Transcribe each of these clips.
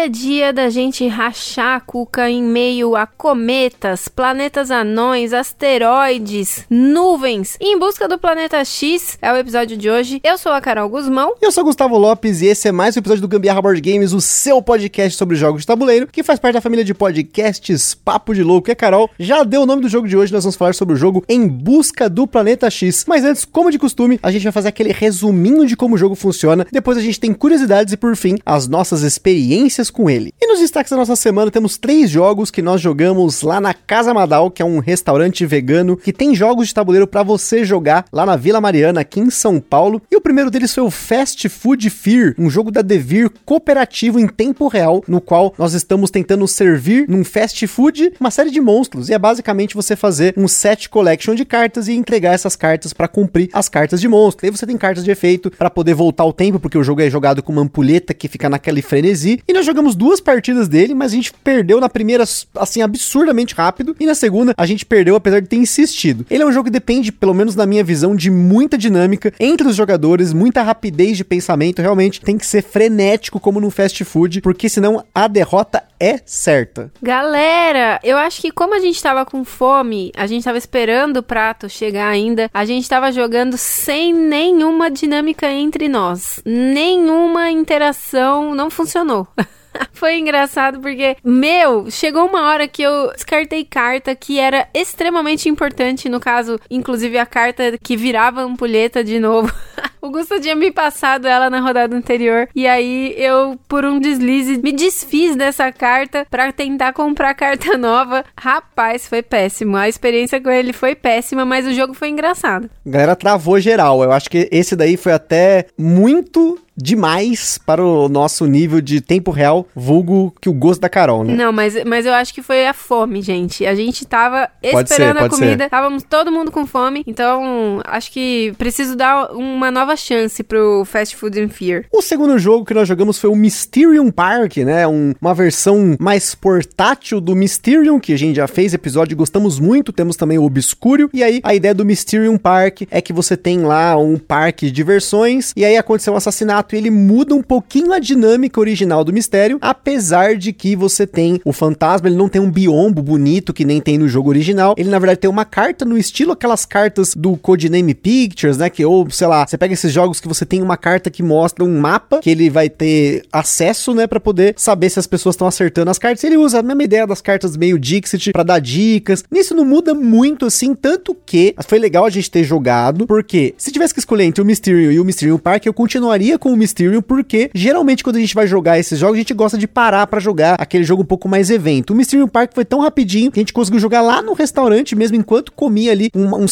Hoje é dia da gente rachar a cuca em meio a cometas, planetas anões, asteroides, nuvens. Em busca do planeta X é o episódio de hoje. Eu sou a Carol Guzmão. Eu sou Gustavo Lopes e esse é mais um episódio do Gambiarra Board Games, o seu podcast sobre jogos de tabuleiro, que faz parte da família de podcasts Papo de Louco. E a Carol já deu o nome do jogo de hoje, nós vamos falar sobre o jogo Em Busca do Planeta X. Mas antes, como de costume, a gente vai fazer aquele resuminho de como o jogo funciona, depois a gente tem curiosidades e por fim, as nossas experiências com ele. E nos destaques da nossa semana temos três jogos que nós jogamos lá na Casa Madal, que é um restaurante vegano que tem jogos de tabuleiro para você jogar lá na Vila Mariana, aqui em São Paulo. E o primeiro deles foi o Fast Food Fear, um jogo da Devir cooperativo em tempo real, no qual nós estamos tentando servir num fast food uma série de monstros. E é basicamente você fazer um set collection de cartas e entregar essas cartas para cumprir as cartas de monstro. Aí você tem cartas de efeito para poder voltar o tempo, porque o jogo é jogado com uma ampulheta que fica naquele frenesi e nós jogamos duas partidas dele, mas a gente perdeu na primeira, assim, absurdamente rápido. E na segunda, a gente perdeu apesar de ter insistido. Ele é um jogo que depende, pelo menos na minha visão, de muita dinâmica entre os jogadores, muita rapidez de pensamento. Realmente tem que ser frenético como no fast food, porque senão a derrota é certa. Galera, eu acho que como a gente tava com fome, a gente tava esperando o prato chegar ainda, a gente tava jogando sem nenhuma dinâmica entre nós. Nenhuma interação não funcionou. Foi engraçado porque, meu, chegou uma hora que eu descartei carta que era extremamente importante, no caso, inclusive a carta que virava ampulheta de novo. o Gusto tinha me passado ela na rodada anterior e aí eu, por um deslize, me desfiz dessa carta para tentar comprar carta nova. Rapaz, foi péssimo. A experiência com ele foi péssima, mas o jogo foi engraçado. A galera travou geral. Eu acho que esse daí foi até muito demais para o nosso nível de tempo real, vulgo que o gosto da Carol, né? Não, mas, mas eu acho que foi a fome, gente. A gente tava esperando ser, a comida, estávamos todo mundo com fome, então acho que preciso dar uma nova chance pro Fast Food and Fear. O segundo jogo que nós jogamos foi o Mysterium Park, né? Um, uma versão mais portátil do Mysterium, que a gente já fez episódio e gostamos muito. Temos também o Obscuro. E aí, a ideia do Mysterium Park é que você tem lá um parque de diversões, e aí aconteceu um assassinato fato ele muda um pouquinho a dinâmica original do mistério, apesar de que você tem o fantasma, ele não tem um biombo bonito que nem tem no jogo original. Ele na verdade tem uma carta no estilo aquelas cartas do Codename Pictures, né, que ou sei lá, você pega esses jogos que você tem uma carta que mostra um mapa que ele vai ter acesso, né, para poder saber se as pessoas estão acertando as cartas. Ele usa a mesma ideia das cartas meio Dixit para dar dicas. Nisso não muda muito assim, tanto que foi legal a gente ter jogado, porque se tivesse que escolher entre o Mysterium e o Mysterium Park, eu continuaria com o Mysterium, porque geralmente quando a gente vai jogar esses jogos, a gente gosta de parar para jogar aquele jogo um pouco mais evento. O Mysterium Park foi tão rapidinho que a gente conseguiu jogar lá no restaurante, mesmo enquanto comia ali um, um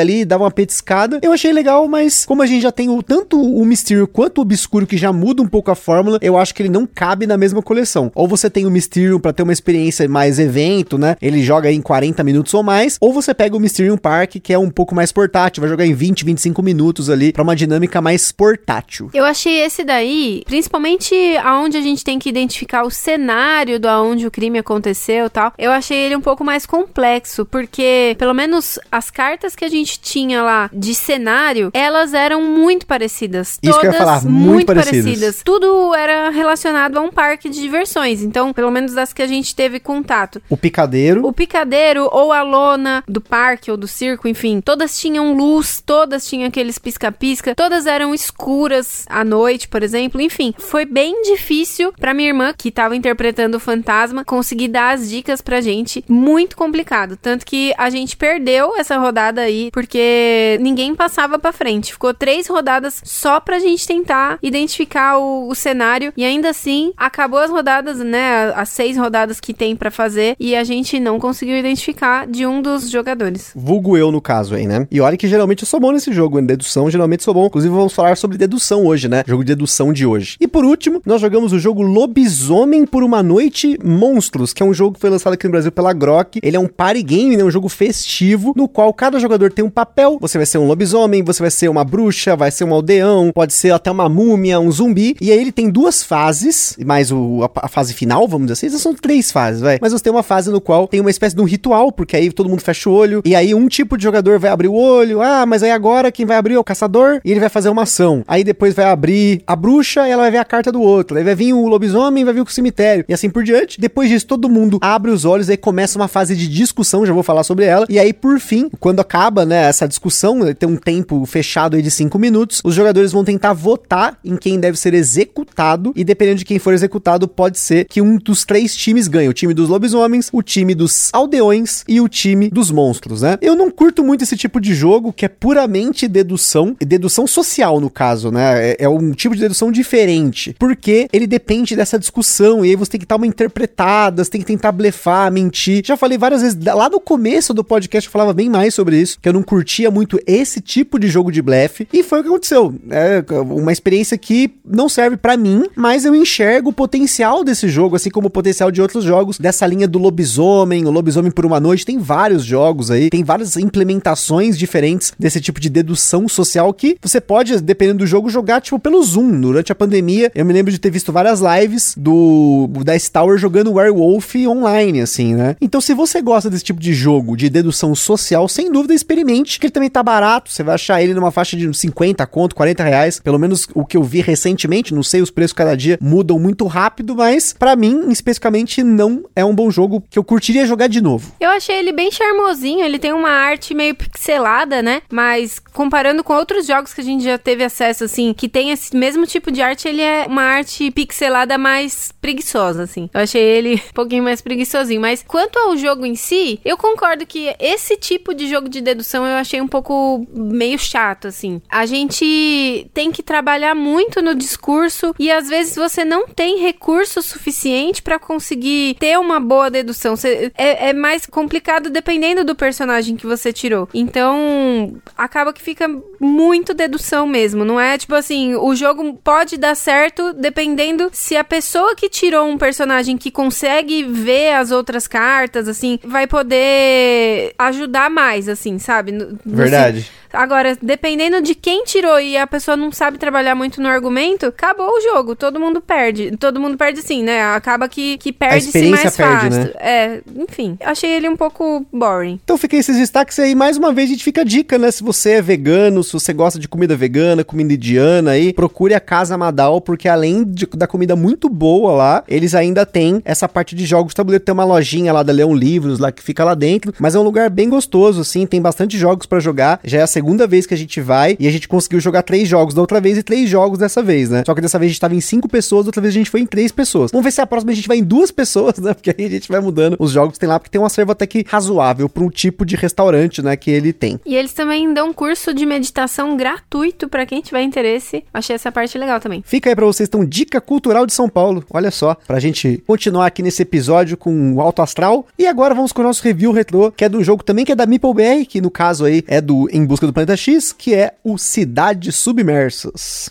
ali, dava uma petiscada. Eu achei legal, mas como a gente já tem o, tanto o Mysterium quanto o Obscuro, que já muda um pouco a fórmula, eu acho que ele não cabe na mesma coleção. Ou você tem o Mysterium para ter uma experiência mais evento, né? Ele joga em 40 minutos ou mais, ou você pega o Mysterium Park, que é um pouco mais portátil, vai jogar em 20, 25 minutos ali, para uma dinâmica mais portátil. Eu achei esse daí, principalmente aonde a gente tem que identificar o cenário do aonde o crime aconteceu e tal, eu achei ele um pouco mais complexo, porque pelo menos as cartas que a gente tinha lá de cenário, elas eram muito parecidas. Isso todas que eu ia falar, muito, muito parecidas. parecidas. Tudo era relacionado a um parque de diversões, então, pelo menos das que a gente teve contato. O picadeiro. O picadeiro ou a lona do parque ou do circo, enfim, todas tinham luz, todas tinham aqueles pisca-pisca, todas eram escuras, à noite, por exemplo. Enfim, foi bem difícil para minha irmã, que tava interpretando o fantasma, conseguir dar as dicas pra gente. Muito complicado. Tanto que a gente perdeu essa rodada aí, porque ninguém passava pra frente. Ficou três rodadas só pra gente tentar identificar o, o cenário. E ainda assim, acabou as rodadas, né? As seis rodadas que tem para fazer. E a gente não conseguiu identificar de um dos jogadores. Vulgo eu, no caso aí, né? E olha que geralmente eu sou bom nesse jogo, em dedução, geralmente sou bom. Inclusive, vamos falar sobre dedução hoje, né? Jogo de dedução de hoje. E por último, nós jogamos o jogo Lobisomem por uma Noite Monstros, que é um jogo que foi lançado aqui no Brasil pela Grok. Ele é um party game, né? Um jogo festivo, no qual cada jogador tem um papel. Você vai ser um lobisomem, você vai ser uma bruxa, vai ser um aldeão, pode ser até uma múmia, um zumbi. E aí ele tem duas fases, mais o, a, a fase final, vamos dizer assim. São três fases, vai. Mas você tem uma fase no qual tem uma espécie de um ritual, porque aí todo mundo fecha o olho. E aí um tipo de jogador vai abrir o olho. Ah, mas aí agora quem vai abrir é o caçador e ele vai fazer uma ação. Aí depois vai abrir a bruxa e ela vai ver a carta do outro. Aí vai vir o lobisomem, vai vir o cemitério. E assim por diante. Depois disso, todo mundo abre os olhos, aí começa uma fase de discussão, já vou falar sobre ela. E aí, por fim, quando acaba, né, essa discussão, tem um tempo fechado aí de cinco minutos, os jogadores vão tentar votar em quem deve ser executado. E dependendo de quem for executado, pode ser que um dos três times ganhe: o time dos lobisomens, o time dos aldeões e o time dos monstros, né? Eu não curto muito esse tipo de jogo que é puramente dedução, dedução social no caso, né? É, é um tipo de dedução diferente, porque ele depende dessa discussão e aí você tem que dar uma interpretada, você tem que tentar blefar, mentir. Já falei várias vezes, lá no começo do podcast eu falava bem mais sobre isso, que eu não curtia muito esse tipo de jogo de blefe, e foi o que aconteceu. É uma experiência que não serve para mim, mas eu enxergo o potencial desse jogo, assim como o potencial de outros jogos dessa linha do lobisomem, o lobisomem por uma noite, tem vários jogos aí, tem várias implementações diferentes desse tipo de dedução social que você pode, dependendo do jogo, jogar tipo pelo Zoom. Durante a pandemia, eu me lembro de ter visto várias lives do da Tower jogando Werewolf online, assim, né? Então, se você gosta desse tipo de jogo, de dedução social, sem dúvida experimente, que ele também tá barato, você vai achar ele numa faixa de 50 conto, 40 reais, pelo menos o que eu vi recentemente, não sei, os preços cada dia mudam muito rápido, mas para mim, especificamente, não é um bom jogo que eu curtiria jogar de novo. Eu achei ele bem charmosinho, ele tem uma arte meio pixelada, né? Mas comparando com outros jogos que a gente já teve acesso, assim, que tem esse mesmo tipo de arte, ele é uma arte pixelada mais preguiçosa, assim. Eu achei ele um pouquinho mais preguiçosinho. Mas quanto ao jogo em si, eu concordo que esse tipo de jogo de dedução eu achei um pouco meio chato, assim. A gente tem que trabalhar muito no discurso e às vezes você não tem recurso suficiente para conseguir ter uma boa dedução. É, é mais complicado dependendo do personagem que você tirou. Então, acaba que fica muito dedução mesmo. Não é tipo assim, o jogo pode dar certo dependendo se a pessoa que tirou um personagem que consegue ver as outras cartas, assim, vai poder ajudar mais, assim, sabe? Verdade. Agora, dependendo de quem tirou e a pessoa não sabe trabalhar muito no argumento, acabou o jogo. Todo mundo perde. Todo mundo perde sim, né? Acaba que, que perde-se mais perde, fácil. Né? É, enfim. Achei ele um pouco boring. Então fica esses destaques aí. Mais uma vez, a gente fica a dica, né? Se você é vegano, se você gosta de comida vegana, comida indiana aí, procure a Casa Madal, porque além de, da comida muito boa lá, eles ainda têm essa parte de jogos tabuleiro. Tem uma lojinha lá da Leão Livros lá que fica lá dentro, mas é um lugar bem gostoso, assim. Tem bastante jogos para jogar. Já é a segunda vez que a gente vai e a gente conseguiu jogar três jogos da outra vez e três jogos dessa vez, né? Só que dessa vez a gente tava em cinco pessoas, da outra vez a gente foi em três pessoas. Vamos ver se a próxima a gente vai em duas pessoas, né? Porque aí a gente vai mudando os jogos que tem lá, porque tem um acervo até que razoável para um tipo de restaurante, né? Que ele tem. E eles também dão curso de meditação gratuito para quem tiver interesse. Achei essa parte legal também. Fica aí pra vocês, então, Dica Cultural de São Paulo. Olha só, pra gente continuar aqui nesse episódio com o Alto Astral. E agora vamos com o nosso review retrô, que é do jogo também que é da MeepleBR, que no caso aí é do Em Busca do Planeta X que é o Cidades Submersas.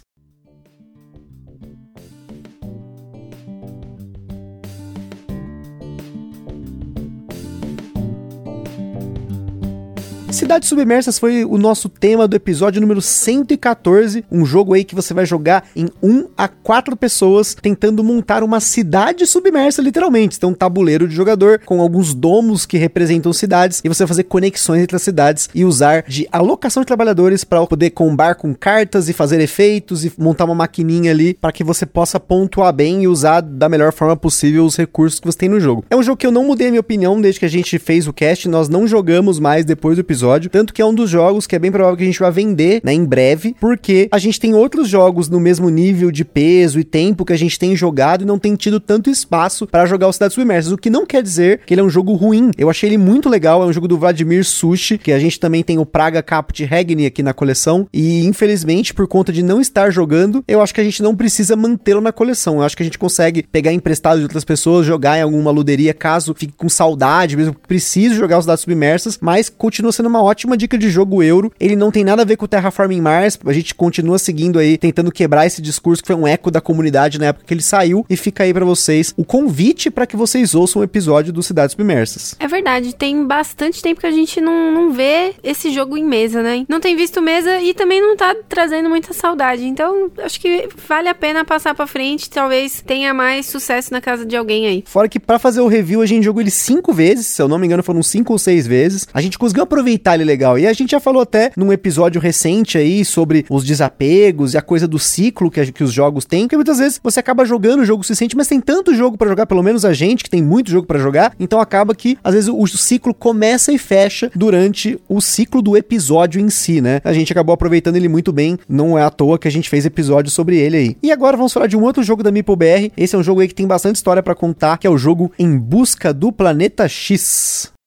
Cidades Submersas foi o nosso tema do episódio número 114, um jogo aí que você vai jogar em 1 a 4 pessoas tentando montar uma cidade submersa, literalmente. Então, um tabuleiro de jogador com alguns domos que representam cidades e você vai fazer conexões entre as cidades e usar de alocação de trabalhadores para poder combar com cartas e fazer efeitos e montar uma maquininha ali para que você possa pontuar bem e usar da melhor forma possível os recursos que você tem no jogo. É um jogo que eu não mudei a minha opinião desde que a gente fez o cast, nós não jogamos mais depois do episódio episódio. Tanto que é um dos jogos que é bem provável que a gente vai vender, né, em breve, porque a gente tem outros jogos no mesmo nível de peso e tempo que a gente tem jogado e não tem tido tanto espaço para jogar o Cidades Submersas, o que não quer dizer que ele é um jogo ruim. Eu achei ele muito legal, é um jogo do Vladimir Sushi, que a gente também tem o Praga Caput Regni aqui na coleção, e infelizmente, por conta de não estar jogando, eu acho que a gente não precisa mantê-lo na coleção. Eu acho que a gente consegue pegar emprestado de outras pessoas, jogar em alguma luderia, caso fique com saudade, mesmo que precise jogar os dados submersas, mas continua sendo uma uma ótima dica de jogo euro. Ele não tem nada a ver com o Terraforming Mars. A gente continua seguindo aí, tentando quebrar esse discurso que foi um eco da comunidade na época que ele saiu. E fica aí para vocês o convite para que vocês ouçam o episódio do Cidades Submersas. É verdade, tem bastante tempo que a gente não, não vê esse jogo em mesa, né? Não tem visto mesa e também não tá trazendo muita saudade. Então, acho que vale a pena passar para frente. Talvez tenha mais sucesso na casa de alguém aí. Fora que para fazer o review a gente jogou ele cinco vezes, se eu não me engano foram cinco ou seis vezes. A gente conseguiu aproveitar ele legal. E a gente já falou até num episódio recente aí sobre os desapegos e a coisa do ciclo que, a, que os jogos têm, que muitas vezes você acaba jogando o jogo suficiente, mas tem tanto jogo para jogar, pelo menos a gente que tem muito jogo para jogar, então acaba que às vezes o, o ciclo começa e fecha durante o ciclo do episódio em si, né? A gente acabou aproveitando ele muito bem, não é à toa que a gente fez episódio sobre ele aí. E agora vamos falar de um outro jogo da MeepleBR. Esse é um jogo aí que tem bastante história para contar, que é o jogo Em Busca do Planeta X.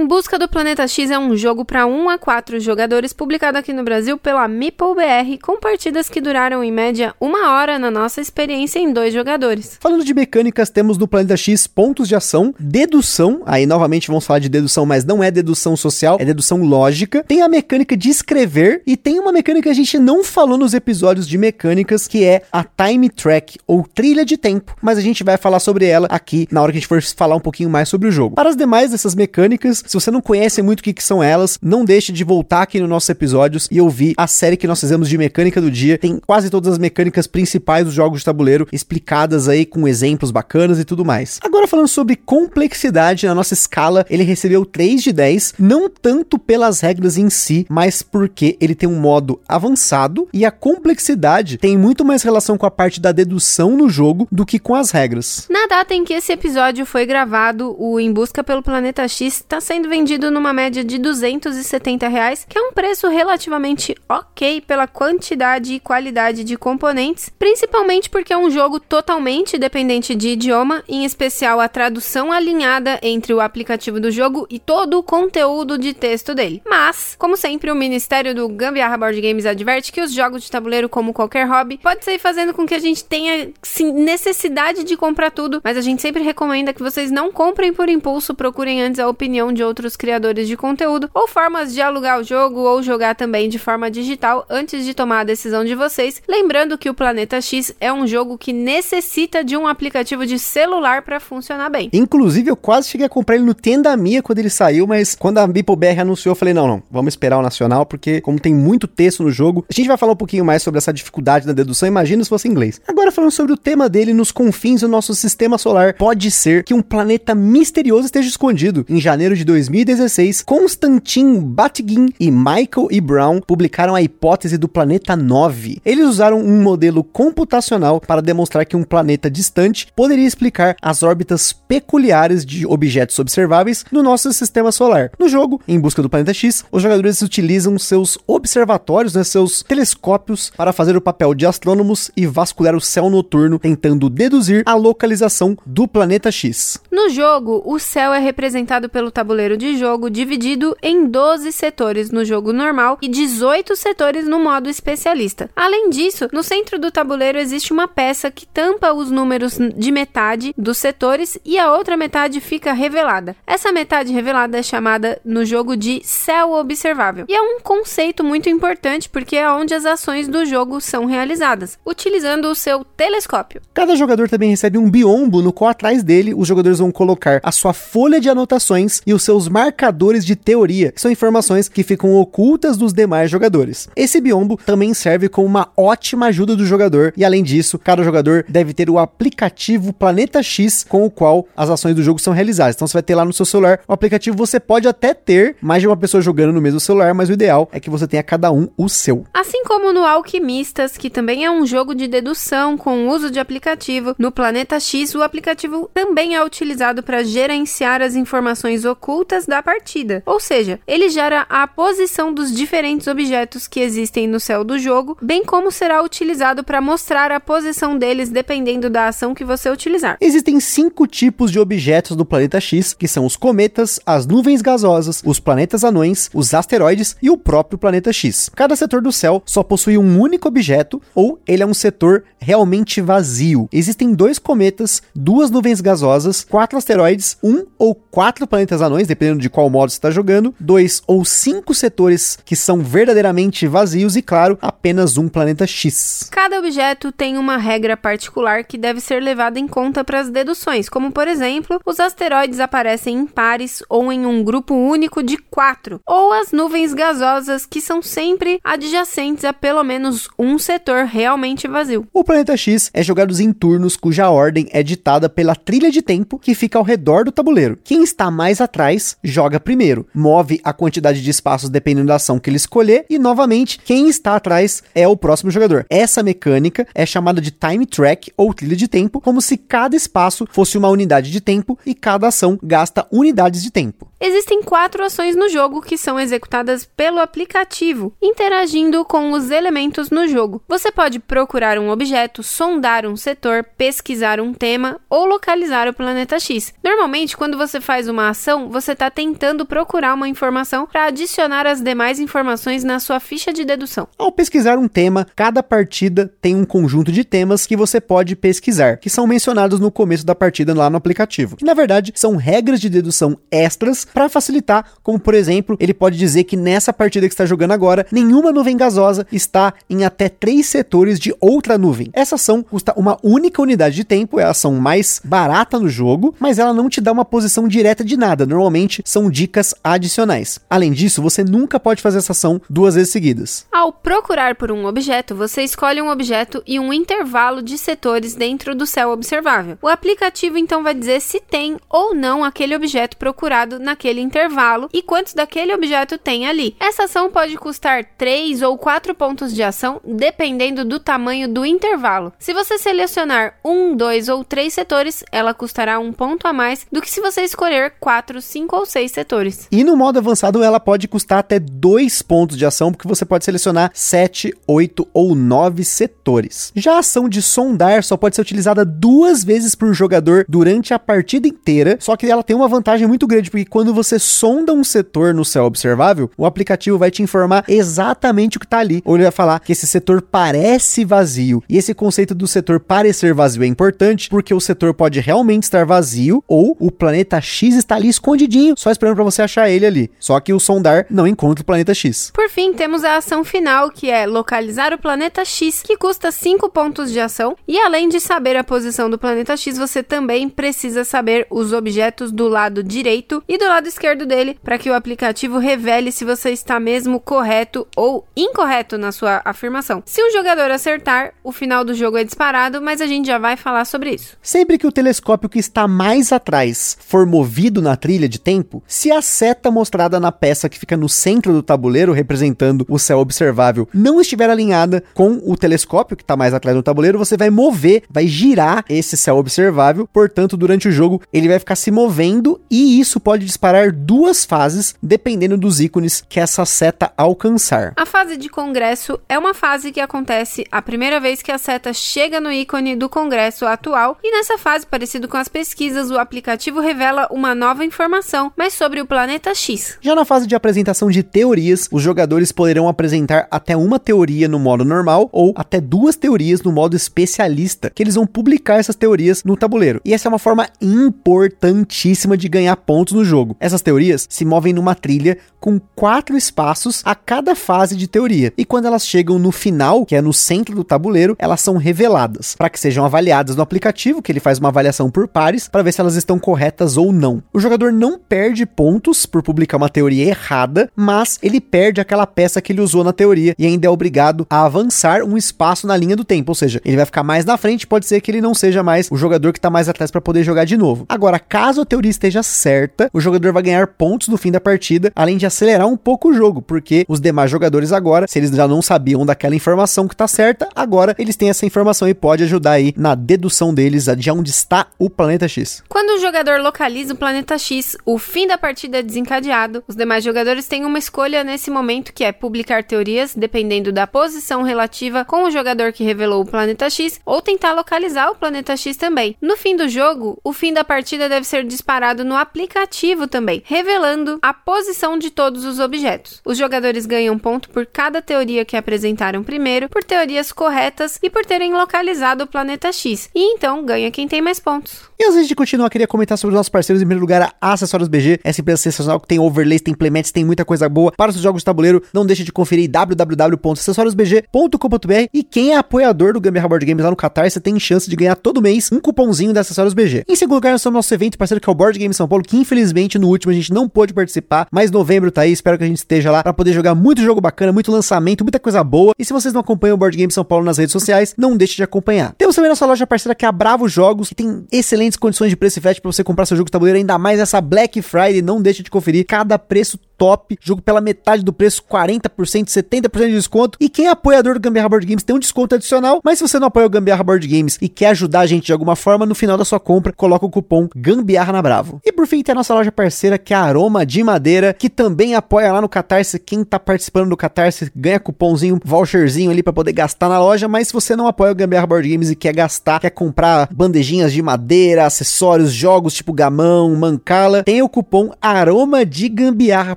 Em Busca do Planeta X é um jogo para 1 a 4 jogadores publicado aqui no Brasil pela MeepleBR, com partidas que duraram em média uma hora na nossa experiência em dois jogadores. Falando de mecânicas, temos no Planeta X pontos de ação, dedução, aí novamente vamos falar de dedução, mas não é dedução social, é dedução lógica. Tem a mecânica de escrever e tem uma mecânica que a gente não falou nos episódios de mecânicas, que é a Time Track, ou trilha de tempo, mas a gente vai falar sobre ela aqui na hora que a gente for falar um pouquinho mais sobre o jogo. Para as demais dessas mecânicas, se você não conhece muito o que, que são elas, não deixe de voltar aqui nos nossos episódios e ouvir a série que nós fizemos de mecânica do dia. Tem quase todas as mecânicas principais dos jogos de tabuleiro explicadas aí com exemplos bacanas e tudo mais. Agora falando sobre complexidade, na nossa escala ele recebeu 3 de 10, não tanto pelas regras em si, mas porque ele tem um modo avançado e a complexidade tem muito mais relação com a parte da dedução no jogo do que com as regras. Na data em que esse episódio foi gravado, o Em Busca pelo Planeta X está sendo vendido numa média de 270 reais, que é um preço relativamente ok pela quantidade e qualidade de componentes, principalmente porque é um jogo totalmente dependente de idioma, em especial a tradução alinhada entre o aplicativo do jogo e todo o conteúdo de texto dele. Mas, como sempre, o Ministério do Gambiarra Board Games adverte que os jogos de tabuleiro, como qualquer hobby, pode sair fazendo com que a gente tenha sim, necessidade de comprar tudo, mas a gente sempre recomenda que vocês não comprem por impulso, procurem antes a opinião de outros criadores de conteúdo ou formas de alugar o jogo ou jogar também de forma digital antes de tomar a decisão de vocês. Lembrando que o Planeta X é um jogo que necessita de um aplicativo de celular para funcionar bem. Inclusive, eu quase cheguei a comprar ele no Tenda Mia quando ele saiu, mas quando a BR anunciou, eu falei: não, não, vamos esperar o nacional, porque como tem muito texto no jogo, a gente vai falar um pouquinho mais sobre essa dificuldade na dedução. Imagina se fosse inglês. Agora, falando sobre o tema dele nos confins do nosso sistema solar, pode ser que um planeta misterioso esteja escondido. Em janeiro de 2016, Constantin Batygin e Michael E. Brown publicaram a hipótese do planeta 9. Eles usaram um modelo computacional para demonstrar que um planeta distante poderia explicar as órbitas peculiares de objetos observáveis no nosso sistema solar. No jogo, em busca do planeta X, os jogadores utilizam seus observatórios, né, seus telescópios, para fazer o papel de astrônomos e vasculhar o céu noturno, tentando deduzir a localização do planeta X. No jogo, o céu é representado pelo tabuleiro de jogo dividido em 12 setores no jogo normal e 18 setores no modo especialista. Além disso, no centro do tabuleiro existe uma peça que tampa os números de metade dos setores e a outra metade fica revelada. Essa metade revelada é chamada no jogo de céu observável. E é um conceito muito importante porque é onde as ações do jogo são realizadas, utilizando o seu telescópio. Cada jogador também recebe um biombo no qual atrás dele os jogadores vão colocar a sua folha de anotações e os seus marcadores de teoria, que são informações que ficam ocultas dos demais jogadores. Esse biombo também serve como uma ótima ajuda do jogador e além disso, cada jogador deve ter o aplicativo Planeta X com o qual as ações do jogo são realizadas. Então você vai ter lá no seu celular o aplicativo, você pode até ter mais de uma pessoa jogando no mesmo celular, mas o ideal é que você tenha cada um o seu. Assim como no Alquimistas, que também é um jogo de dedução com uso de aplicativo, no Planeta X o aplicativo também é utilizado para gerenciar as informações ocultas disputas da partida. Ou seja, ele gera a posição dos diferentes objetos que existem no céu do jogo, bem como será utilizado para mostrar a posição deles dependendo da ação que você utilizar. Existem cinco tipos de objetos do planeta X, que são os cometas, as nuvens gasosas, os planetas anões, os asteroides e o próprio planeta X. Cada setor do céu só possui um único objeto ou ele é um setor realmente vazio. Existem dois cometas, duas nuvens gasosas, quatro asteroides, um ou quatro planetas anões, dependendo de qual modo você está jogando, dois ou cinco setores que são verdadeiramente vazios e, claro, apenas um planeta X. Cada objeto tem uma regra particular que deve ser levada em conta para as deduções, como por exemplo, os asteroides aparecem em pares ou em um grupo único de quatro, ou as nuvens gasosas que são sempre adjacentes a pelo menos um setor realmente vazio. O planeta X é jogado em turnos cuja ordem é ditada pela trilha de tempo que fica ao redor do tabuleiro. Quem está mais atrás joga primeiro, move a quantidade de espaços dependendo da ação que ele escolher e novamente quem está atrás é o próximo jogador. Essa mecânica é chamada de time track ou trilha de tempo, como se cada espaço fosse uma unidade de tempo e cada ação gasta unidades de tempo. Existem quatro ações no jogo que são executadas pelo aplicativo, interagindo com os elementos no jogo. Você pode procurar um objeto, sondar um setor, pesquisar um tema ou localizar o planeta X. Normalmente, quando você faz uma ação, você está tentando procurar uma informação para adicionar as demais informações na sua ficha de dedução. Ao pesquisar um tema, cada partida tem um conjunto de temas que você pode pesquisar, que são mencionados no começo da partida lá no aplicativo. Que, na verdade, são regras de dedução extras para facilitar, como por exemplo, ele pode dizer que nessa partida que está jogando agora, nenhuma nuvem gasosa está em até três setores de outra nuvem. Essa ação custa uma única unidade de tempo, é a ação mais barata no jogo, mas ela não te dá uma posição direta de nada, normalmente são dicas adicionais. Além disso, você nunca pode fazer essa ação duas vezes seguidas. Ao procurar por um objeto, você escolhe um objeto e um intervalo de setores dentro do céu observável. O aplicativo então vai dizer se tem ou não aquele objeto procurado na naquele intervalo e quantos daquele objeto tem ali. Essa ação pode custar 3 ou 4 pontos de ação, dependendo do tamanho do intervalo. Se você selecionar um, dois ou três setores, ela custará um ponto a mais do que se você escolher 4, 5 ou 6 setores. E no modo avançado, ela pode custar até 2 pontos de ação, porque você pode selecionar 7, 8 ou 9 setores. Já a ação de sondar só pode ser utilizada duas vezes por jogador durante a partida inteira, só que ela tem uma vantagem muito grande, porque quando quando você sonda um setor no céu observável, o aplicativo vai te informar exatamente o que está ali. Ou ele vai falar que esse setor parece vazio. E esse conceito do setor parecer vazio é importante porque o setor pode realmente estar vazio ou o planeta X está ali escondidinho, só esperando para você achar ele ali. Só que o sondar não encontra o planeta X. Por fim, temos a ação final, que é localizar o planeta X, que custa 5 pontos de ação. E além de saber a posição do planeta X, você também precisa saber os objetos do lado direito e do lado esquerdo dele para que o aplicativo revele se você está mesmo correto ou incorreto na sua afirmação. Se um jogador acertar, o final do jogo é disparado, mas a gente já vai falar sobre isso. Sempre que o telescópio que está mais atrás for movido na trilha de tempo, se a seta mostrada na peça que fica no centro do tabuleiro, representando o céu observável, não estiver alinhada com o telescópio que está mais atrás do tabuleiro, você vai mover, vai girar esse céu observável. Portanto, durante o jogo, ele vai ficar se movendo e isso pode disparar duas fases, dependendo dos ícones que essa seta alcançar. A fase de congresso é uma fase que acontece a primeira vez que a seta chega no ícone do congresso atual, e nessa fase, parecido com as pesquisas, o aplicativo revela uma nova informação, mas sobre o planeta X. Já na fase de apresentação de teorias, os jogadores poderão apresentar até uma teoria no modo normal ou até duas teorias no modo especialista, que eles vão publicar essas teorias no tabuleiro. E essa é uma forma importantíssima de ganhar pontos no jogo jogo. Essas teorias se movem numa trilha com quatro espaços a cada fase de teoria. E quando elas chegam no final, que é no centro do tabuleiro, elas são reveladas para que sejam avaliadas no aplicativo, que ele faz uma avaliação por pares para ver se elas estão corretas ou não. O jogador não perde pontos por publicar uma teoria errada, mas ele perde aquela peça que ele usou na teoria e ainda é obrigado a avançar um espaço na linha do tempo, ou seja, ele vai ficar mais na frente, pode ser que ele não seja mais o jogador que está mais atrás para poder jogar de novo. Agora, caso a teoria esteja certa, o jogador jogador vai ganhar pontos no fim da partida, além de acelerar um pouco o jogo, porque os demais jogadores agora, se eles já não sabiam daquela informação que tá certa, agora eles têm essa informação e pode ajudar aí na dedução deles de onde está o planeta X. Quando o jogador localiza o planeta X, o fim da partida é desencadeado. Os demais jogadores têm uma escolha nesse momento que é publicar teorias dependendo da posição relativa com o jogador que revelou o planeta X ou tentar localizar o planeta X também. No fim do jogo, o fim da partida deve ser disparado no aplicativo também, revelando a posição de todos os objetos. Os jogadores ganham ponto por cada teoria que apresentaram primeiro, por teorias corretas e por terem localizado o planeta X. E então ganha quem tem mais pontos. E antes de continuar, queria comentar sobre os nossos parceiros. Em primeiro lugar, a Acessórios BG, essa empresa sensacional que tem overlays, tem implementos, tem muita coisa boa para os jogos de tabuleiro. Não deixe de conferir www.acessoriosbg.com.br e quem é apoiador do Gambiarra Board Games lá no Qatar, você tem chance de ganhar todo mês um cupomzinho da Acessórios BG. Em segundo lugar, nós somos nosso evento parceiro que é o Board Game São Paulo, que infelizmente no último a gente não pôde participar, mas novembro tá aí, espero que a gente esteja lá para poder jogar muito jogo bacana, muito lançamento, muita coisa boa. E se vocês não acompanham o Board Game São Paulo nas redes sociais, não deixe de acompanhar. Temos também nossa loja parceira que é a Bravo Jogos, que tem excelentes condições de preço e frete para você comprar seu jogo de tabuleiro, ainda mais nessa Black Friday, não deixe de conferir cada preço top, jogo pela metade do preço, 40%, 70% de desconto. E quem é apoiador do Gambiarra Board Games tem um desconto adicional, mas se você não apoia o Gambiarra Board Games e quer ajudar a gente de alguma forma, no final da sua compra, coloca o cupom Gambiarra na Bravo. E por fim, tem a nossa loja parceira, que é a Aroma de Madeira, que também apoia lá no Catarse. Quem tá participando do Catarse ganha cupomzinho, voucherzinho ali para poder gastar na loja, mas se você não apoia o Gambiarra Board Games e quer gastar, quer comprar bandejinhas de madeira, acessórios, jogos tipo gamão, mancala, tem o cupom Aroma de Gambiarra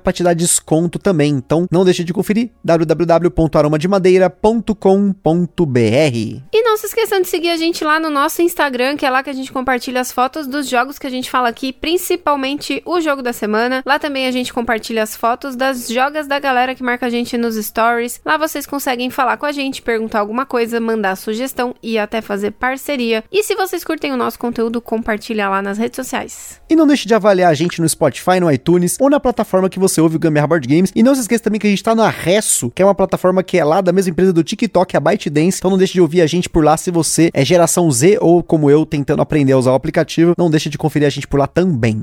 para te dar desconto também. Então não deixe de conferir www.aromademadeira.com.br. E não se esqueçam de seguir a gente lá no nosso Instagram, que é lá que a gente compartilha as fotos dos jogos que a gente fala aqui, principalmente o jogo da semana. Lá também a gente compartilha as fotos das jogas da galera que marca a gente nos stories. Lá vocês conseguem falar com a gente, perguntar alguma coisa, mandar sugestão e até fazer parceria. E se vocês curtem o nosso conteúdo, compartilha lá nas redes sociais. E não deixe de avaliar a gente no Spotify, no iTunes ou na plataforma que você ouve o Gambiarra Board Games. E não se esqueça também que a gente tá no Arresso, que é uma plataforma que é lá da mesma empresa do TikTok, a ByteDance. Então não deixe de ouvir a gente por lá se você é geração Z ou como eu, tentando aprender a usar o aplicativo. Não deixe de conferir a gente por lá também.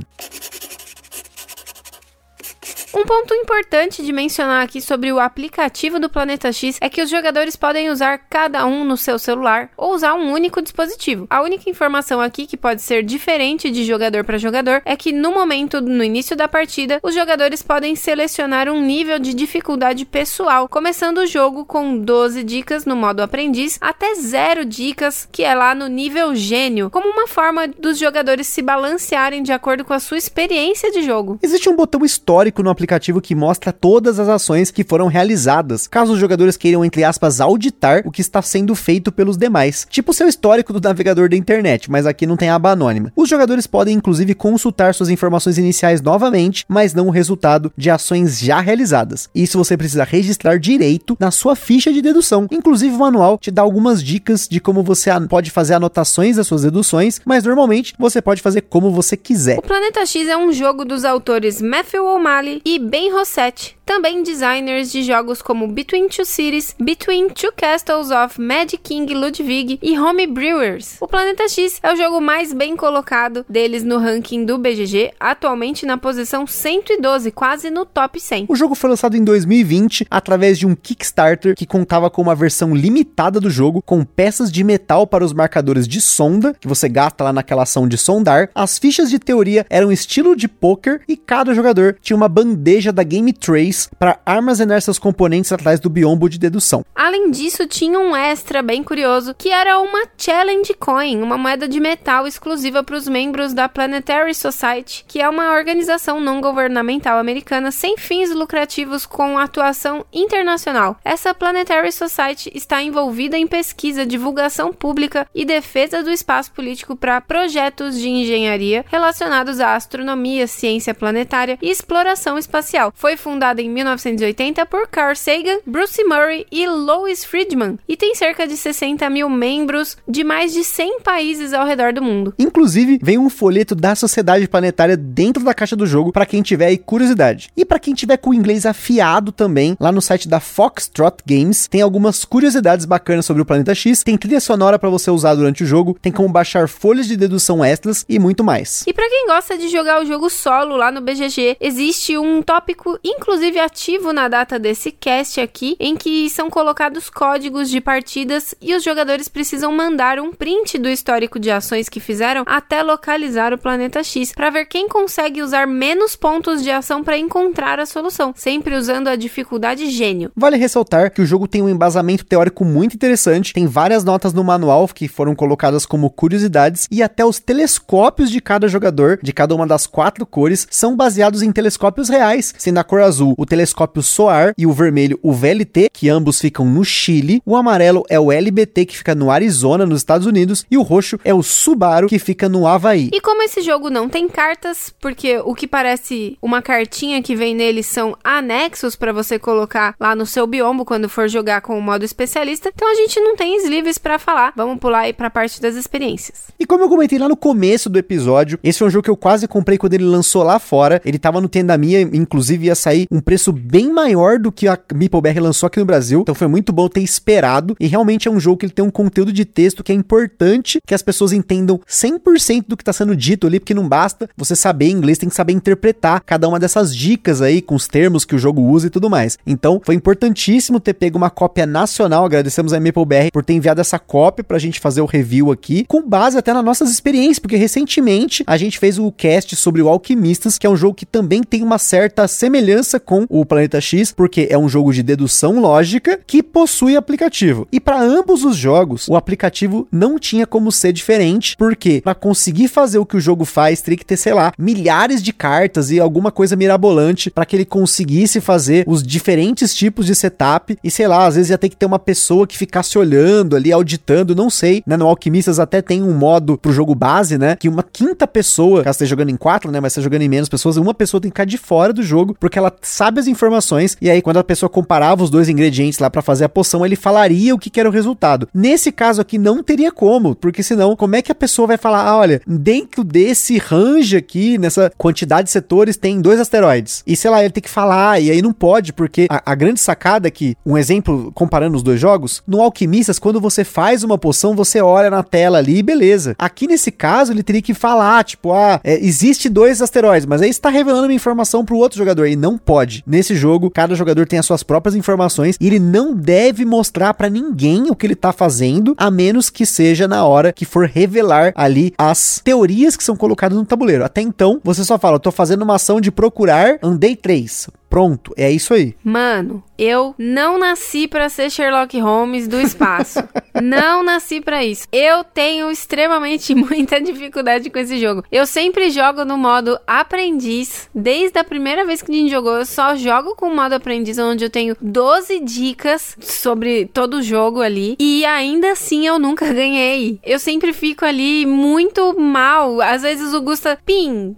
Um ponto importante de mencionar aqui sobre o aplicativo do Planeta X é que os jogadores podem usar cada um no seu celular ou usar um único dispositivo. A única informação aqui que pode ser diferente de jogador para jogador é que no momento no início da partida, os jogadores podem selecionar um nível de dificuldade pessoal, começando o jogo com 12 dicas no modo aprendiz até 0 dicas, que é lá no nível gênio, como uma forma dos jogadores se balancearem de acordo com a sua experiência de jogo. Existe um botão histórico no aplicativo que mostra todas as ações que foram realizadas, caso os jogadores queiram, entre aspas, auditar o que está sendo feito pelos demais. Tipo o seu histórico do navegador da internet, mas aqui não tem aba anônima. Os jogadores podem, inclusive, consultar suas informações iniciais novamente, mas não o resultado de ações já realizadas. Isso você precisa registrar direito na sua ficha de dedução. Inclusive, o manual te dá algumas dicas de como você pode fazer anotações das suas deduções, mas normalmente você pode fazer como você quiser. O Planeta X é um jogo dos autores Matthew O'Malley e Ben Rossetti, também designers de jogos como Between Two Cities, Between Two Castles of Mad King Ludwig e Home Brewers. O Planeta X é o jogo mais bem colocado deles no ranking do BGG, atualmente na posição 112, quase no top 100. O jogo foi lançado em 2020 através de um Kickstarter que contava com uma versão limitada do jogo, com peças de metal para os marcadores de sonda, que você gasta lá naquela ação de sondar. As fichas de teoria eram estilo de poker e cada jogador tinha uma bandeja da Game Trace para armazenar seus componentes atrás do biombo de dedução. Além disso, tinha um extra bem curioso, que era uma Challenge Coin, uma moeda de metal exclusiva para os membros da Planetary Society, que é uma organização não governamental americana sem fins lucrativos com atuação internacional. Essa Planetary Society está envolvida em pesquisa, divulgação pública e defesa do espaço político para projetos de engenharia relacionados à astronomia, ciência planetária e exploração espacial espacial. Foi fundada em 1980 por Carl Sagan, Bruce Murray e Lois Friedman e tem cerca de 60 mil membros de mais de 100 países ao redor do mundo. Inclusive, vem um folheto da Sociedade Planetária dentro da caixa do jogo para quem tiver aí curiosidade. E para quem tiver com o inglês afiado também, lá no site da Foxtrot Games tem algumas curiosidades bacanas sobre o Planeta X, tem trilha sonora para você usar durante o jogo, tem como baixar folhas de dedução extras e muito mais. E para quem gosta de jogar o jogo solo lá no BGG, existe um tópico inclusive ativo na data desse cast aqui, em que são colocados códigos de partidas e os jogadores precisam mandar um print do histórico de ações que fizeram até localizar o planeta X, para ver quem consegue usar menos pontos de ação para encontrar a solução, sempre usando a dificuldade gênio. Vale ressaltar que o jogo tem um embasamento teórico muito interessante, tem várias notas no manual que foram colocadas como curiosidades e até os telescópios de cada jogador, de cada uma das quatro cores, são baseados em telescópios reais, sendo a cor azul o telescópio SOAR e o vermelho o VLT, que ambos ficam no Chile, o amarelo é o LBT, que fica no Arizona, nos Estados Unidos, e o roxo é o Subaru, que fica no Havaí. E como esse jogo não tem cartas, porque o que parece uma cartinha que vem nele são anexos para você colocar lá no seu biombo quando for jogar com o modo especialista, então a gente não tem sleeves para falar. Vamos pular aí para a parte das experiências. E como eu comentei lá no começo do episódio, esse é um jogo que eu quase comprei quando ele lançou lá fora. Ele tava no Tenda Minha, inclusive ia sair um preço bem maior do que a MeepleBR lançou aqui no Brasil. Então foi muito bom ter esperado. E realmente é um jogo que ele tem um conteúdo de texto que é importante que as pessoas entendam 100% do que está sendo dito ali, porque não basta você saber inglês, tem que saber interpretar cada uma dessas dicas aí com os termos que o jogo usa e tudo mais. Então foi importantíssimo ter pego uma cópia nacional. Agradecemos a MapleBR por ter enviado essa cópia pra gente fazer o review aqui, com base até nas nossas experiências, porque recentemente a gente fez o cast sobre o Alquimistas, que é um jogo que também tem uma certa semelhança com o Planeta X, porque é um jogo de dedução lógica que possui aplicativo. E para ambos os jogos, o aplicativo não tinha como ser diferente, porque para conseguir fazer o que o jogo faz, teria que ter, sei lá, milhares de cartas e alguma coisa mirabolante para que ele conseguisse fazer os diferentes tipos de setup e sei lá, às vezes ia ter que ter uma pessoa que ficasse olhando ali, auditando, não sei, né? No Alquimistas até tem um modo pro jogo base, né? Que uma quinta pessoa, caso esteja jogando em quatro, né? Mas esteja jogando em menos pessoas, uma pessoa tem que ficar de fora do jogo, porque ela sabe as informações, e aí quando a pessoa comparava os dois ingredientes lá para fazer a poção, ele falaria o que, que era o resultado. Nesse caso aqui não teria como, porque senão, como é que a pessoa vai falar, ah, olha, dentro desse range aqui, nessa quantidade de setores, tem dois asteroides. E sei lá, ele tem que falar, e aí não pode, porque a, a grande sacada é que, um exemplo comparando os dois jogos, no Alquimistas, quando você faz uma poção, você olha na tela ali e beleza. Aqui nesse caso, ele teria que falar, tipo, ah, é, existe dois asteroides, mas aí está revelando uma informação pro outro jogador, e não pode. Nesse jogo, cada jogador tem as suas próprias informações e ele não deve mostrar para ninguém o que ele tá fazendo, a menos que seja na hora que for revelar ali as teorias que são colocadas no tabuleiro. Até então, você só fala, eu tô fazendo uma ação de procurar, andei três. Pronto, é isso aí. Mano, eu não nasci para ser Sherlock Holmes do espaço. não nasci para isso. Eu tenho extremamente muita dificuldade com esse jogo. Eu sempre jogo no modo aprendiz. Desde a primeira vez que a gente jogou, eu só jogo com o modo aprendiz, onde eu tenho 12 dicas sobre todo o jogo ali. E ainda assim eu nunca ganhei. Eu sempre fico ali muito mal. Às vezes o Gusta, pim,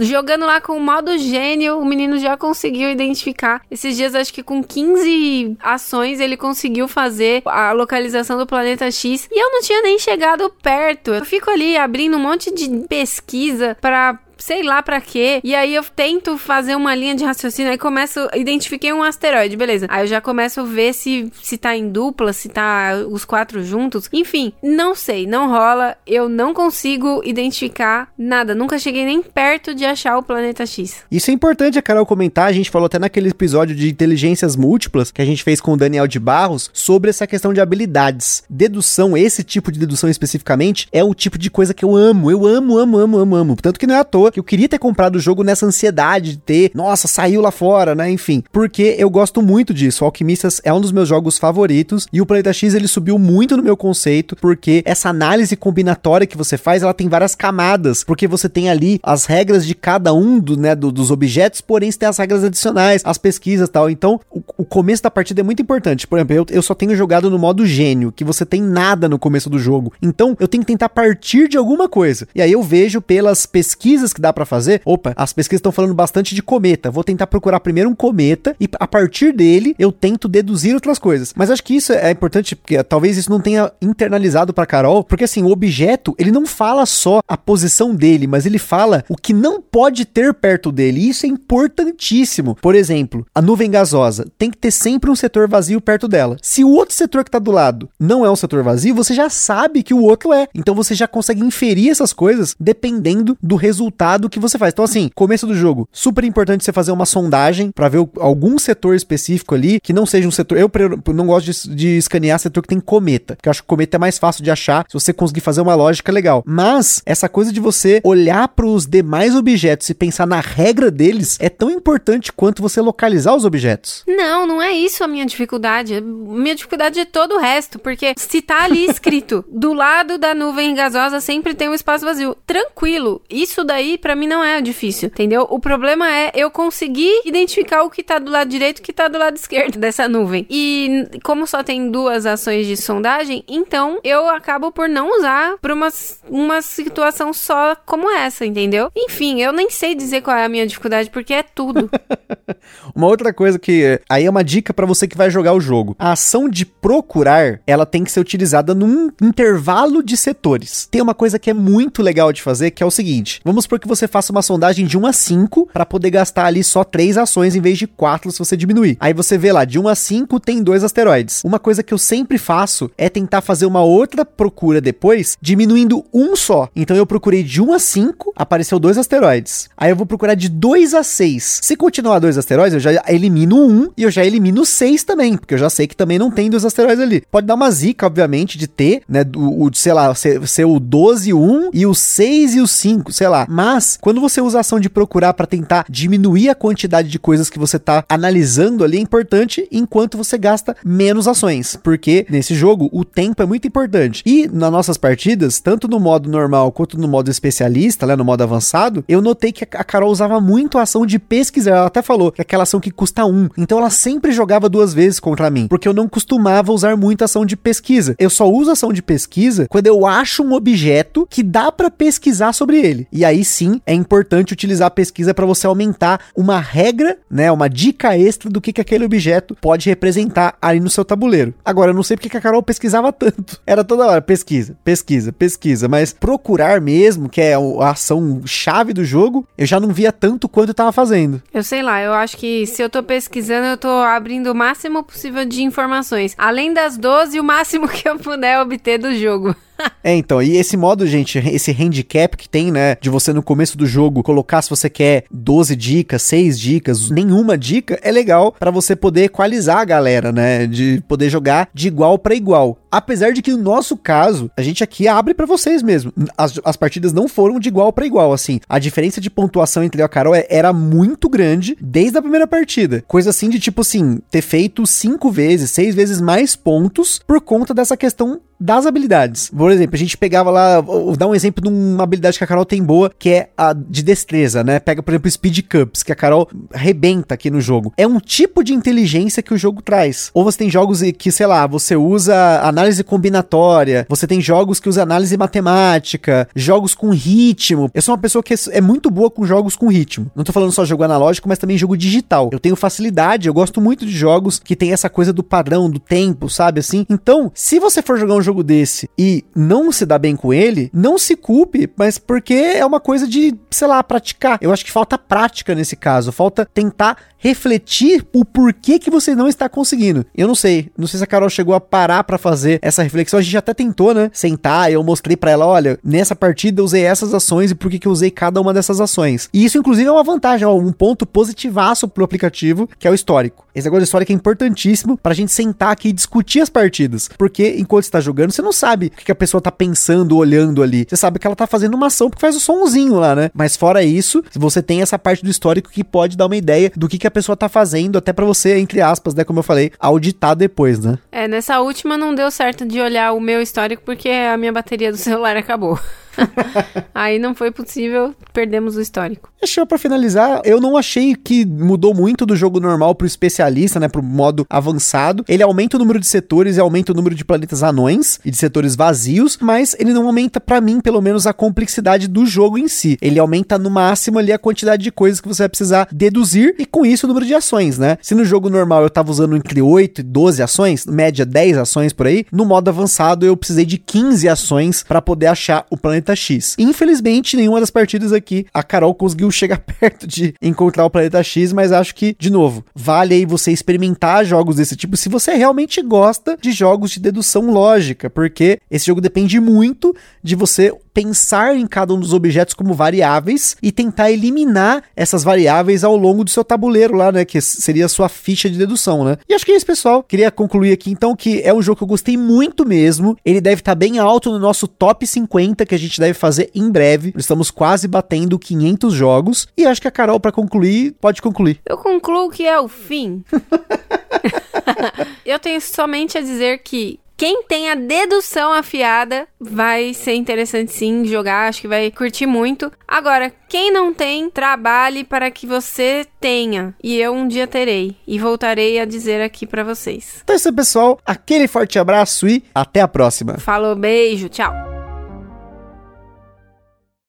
jogando lá com o modo gênio, o menino já conseguiu conseguiu identificar. Esses dias, acho que com 15 ações, ele conseguiu fazer a localização do planeta X. E eu não tinha nem chegado perto. Eu fico ali abrindo um monte de pesquisa para sei lá para quê. E aí eu tento fazer uma linha de raciocínio, aí começo, identifiquei um asteroide, beleza. Aí eu já começo a ver se se tá em dupla, se tá os quatro juntos. Enfim, não sei, não rola. Eu não consigo identificar nada. Nunca cheguei nem perto de achar o planeta X. Isso é importante a Carol comentar, a gente falou até naquele episódio de inteligências múltiplas que a gente fez com o Daniel de Barros sobre essa questão de habilidades. Dedução, esse tipo de dedução especificamente, é o tipo de coisa que eu amo. Eu amo, amo, amo, amo, amo. Tanto que não é à toa que eu queria ter comprado o jogo nessa ansiedade de ter, nossa, saiu lá fora, né? Enfim, porque eu gosto muito disso. O Alquimistas é um dos meus jogos favoritos e o Planeta X ele subiu muito no meu conceito, porque essa análise combinatória que você faz, ela tem várias camadas, porque você tem ali as regras de cada um do, né, do, dos objetos, porém você tem as regras adicionais, as pesquisas tal. Então, o, o, começo da partida é muito importante. Por exemplo, eu, eu só tenho jogado no modo gênio, que você tem nada no começo do jogo. Então, eu tenho que tentar partir de alguma coisa. E aí eu vejo pelas pesquisas que dá para fazer, opa, as pesquisas estão falando bastante de cometa. Vou tentar procurar primeiro um cometa e a partir dele eu tento deduzir outras coisas. Mas acho que isso é importante porque talvez isso não tenha internalizado para Carol, porque assim, o objeto, ele não fala só a posição dele, mas ele fala o que não pode ter perto dele. E isso é importantíssimo. Por exemplo, a nuvem gasosa tem que ter sempre um setor vazio perto dela. Se o outro setor que tá do lado não é um setor vazio, você já sabe que o outro é. Então você já consegue inferir essas coisas dependendo do resultado que você faz. Então assim, começo do jogo, super importante você fazer uma sondagem para ver algum setor específico ali que não seja um setor. Eu não gosto de, de escanear setor que tem cometa, porque eu acho que cometa é mais fácil de achar se você conseguir fazer uma lógica legal. Mas essa coisa de você olhar para os demais objetos e pensar na regra deles é tão importante quanto você localizar os objetos. Não, não é isso a minha dificuldade. Minha dificuldade é todo o resto, porque se tá ali escrito do lado da nuvem gasosa sempre tem um espaço vazio. Tranquilo. Isso daí para mim não é difícil, entendeu? O problema é eu conseguir identificar o que tá do lado direito e o que tá do lado esquerdo dessa nuvem. E como só tem duas ações de sondagem, então eu acabo por não usar para uma, uma situação só como essa, entendeu? Enfim, eu nem sei dizer qual é a minha dificuldade porque é tudo. uma outra coisa que aí é uma dica para você que vai jogar o jogo. A ação de procurar, ela tem que ser utilizada num intervalo de setores. Tem uma coisa que é muito legal de fazer, que é o seguinte: vamos supor que você faça uma sondagem de 1 a 5 para poder gastar ali só 3 ações em vez de 4 se você diminuir. Aí você vê lá, de 1 a 5 tem dois asteroides. Uma coisa que eu sempre faço é tentar fazer uma outra procura depois, diminuindo um só. Então eu procurei de 1 a 5, apareceu dois asteroides. Aí eu vou procurar de 2 a 6. Se continuar dois asteroides, eu já elimino um e eu já elimino 6 também, porque eu já sei que também não tem dois asteroides ali. Pode dar uma zica, obviamente, de ter, né, o, o sei lá, ser, ser o 12 e o 1 e o 6 e o 5, sei lá. Mas quando você usa a ação de procurar para tentar diminuir a quantidade de coisas que você tá analisando ali, é importante enquanto você gasta menos ações, porque nesse jogo o tempo é muito importante. E nas nossas partidas, tanto no modo normal quanto no modo especialista, né, no modo avançado, eu notei que a Carol usava muito a ação de pesquisa. Ela até falou que é aquela ação que custa um. Então ela sempre jogava duas vezes contra mim, porque eu não costumava usar muito ação de pesquisa. Eu só uso ação de pesquisa quando eu acho um objeto que dá para pesquisar sobre ele. E aí sim é importante utilizar a pesquisa para você aumentar uma regra, né, uma dica extra do que, que aquele objeto pode representar ali no seu tabuleiro. Agora, eu não sei porque que a Carol pesquisava tanto. Era toda hora pesquisa, pesquisa, pesquisa, mas procurar mesmo, que é a ação chave do jogo, eu já não via tanto quanto eu tava fazendo. Eu sei lá, eu acho que se eu tô pesquisando, eu tô abrindo o máximo possível de informações. Além das 12, o máximo que eu puder obter do jogo. É, então, e esse modo, gente, esse handicap que tem, né, de você no começo do jogo colocar se você quer 12 dicas, 6 dicas, nenhuma dica, é legal para você poder equalizar a galera, né, de poder jogar de igual para igual. Apesar de que no nosso caso, a gente aqui abre para vocês mesmo. As, as partidas não foram de igual para igual, assim. A diferença de pontuação entre eu e a Carol é, era muito grande desde a primeira partida. Coisa assim de tipo assim, ter feito cinco vezes, seis vezes mais pontos por conta dessa questão das habilidades. Por exemplo, a gente pegava lá, vou dar um exemplo de uma habilidade que a Carol tem boa, que é a de destreza, né? Pega, por exemplo, Speed Cups, que a Carol rebenta aqui no jogo. É um tipo de inteligência que o jogo traz. Ou você tem jogos que, sei lá, você usa análise combinatória, você tem jogos que usa análise matemática, jogos com ritmo. Eu sou uma pessoa que é muito boa com jogos com ritmo. Não tô falando só jogo analógico, mas também jogo digital. Eu tenho facilidade, eu gosto muito de jogos que tem essa coisa do padrão, do tempo, sabe assim? Então, se você for jogar um jogo desse e não se dá bem com ele, não se culpe, mas porque é uma coisa de, sei lá, praticar. Eu acho que falta prática nesse caso, falta tentar refletir o porquê que você não está conseguindo. Eu não sei, não sei se a Carol chegou a parar para fazer essa reflexão. A gente até tentou, né? Sentar, eu mostrei para ela, olha, nessa partida eu usei essas ações e por que que eu usei cada uma dessas ações. E isso inclusive é uma vantagem, ó, um ponto positivaço pro aplicativo, que é o histórico. Esse negócio histórico é importantíssimo pra gente sentar aqui e discutir as partidas, porque enquanto está jogando, você não sabe o que a pessoa tá pensando, olhando ali. Você sabe que ela tá fazendo uma ação porque faz o somzinho lá, né? Mas fora isso, você tem essa parte do histórico que pode dar uma ideia do que, que a pessoa tá fazendo, até para você, entre aspas, né, como eu falei, auditar depois, né? É, nessa última não deu certo de olhar o meu histórico porque a minha bateria do celular acabou. Aí não foi possível, perdemos o histórico. Deixa para finalizar, eu não achei que mudou muito do jogo normal pro especialista, né, pro modo avançado. Ele aumenta o número de setores e aumenta o número de planetas anões, e de setores vazios, mas ele não aumenta para mim, pelo menos, a complexidade do jogo em si. Ele aumenta no máximo ali a quantidade de coisas que você vai precisar deduzir e com isso o número de ações, né? Se no jogo normal eu tava usando entre 8 e 12 ações, média 10 ações por aí, no modo avançado eu precisei de 15 ações para poder achar o planeta X. Infelizmente, nenhuma das partidas aqui a Carol conseguiu chegar perto de encontrar o planeta X, mas acho que, de novo, vale aí você experimentar jogos desse tipo se você realmente gosta de jogos de dedução lógica, porque esse jogo depende muito de você pensar em cada um dos objetos como variáveis e tentar eliminar essas variáveis ao longo do seu tabuleiro lá, né? Que seria a sua ficha de dedução, né? E acho que é isso, pessoal. Queria concluir aqui então que é um jogo que eu gostei muito mesmo. Ele deve estar tá bem alto no nosso top 50 que a gente deve fazer em breve. Estamos quase batendo 500 jogos. E acho que a Carol, para concluir, pode concluir. Eu concluo que é o fim. eu tenho somente a dizer que quem tem a dedução afiada vai ser interessante sim jogar, acho que vai curtir muito. Agora, quem não tem, trabalhe para que você tenha. E eu um dia terei e voltarei a dizer aqui para vocês. Então é isso, pessoal. Aquele forte abraço e até a próxima. Falou, beijo, tchau.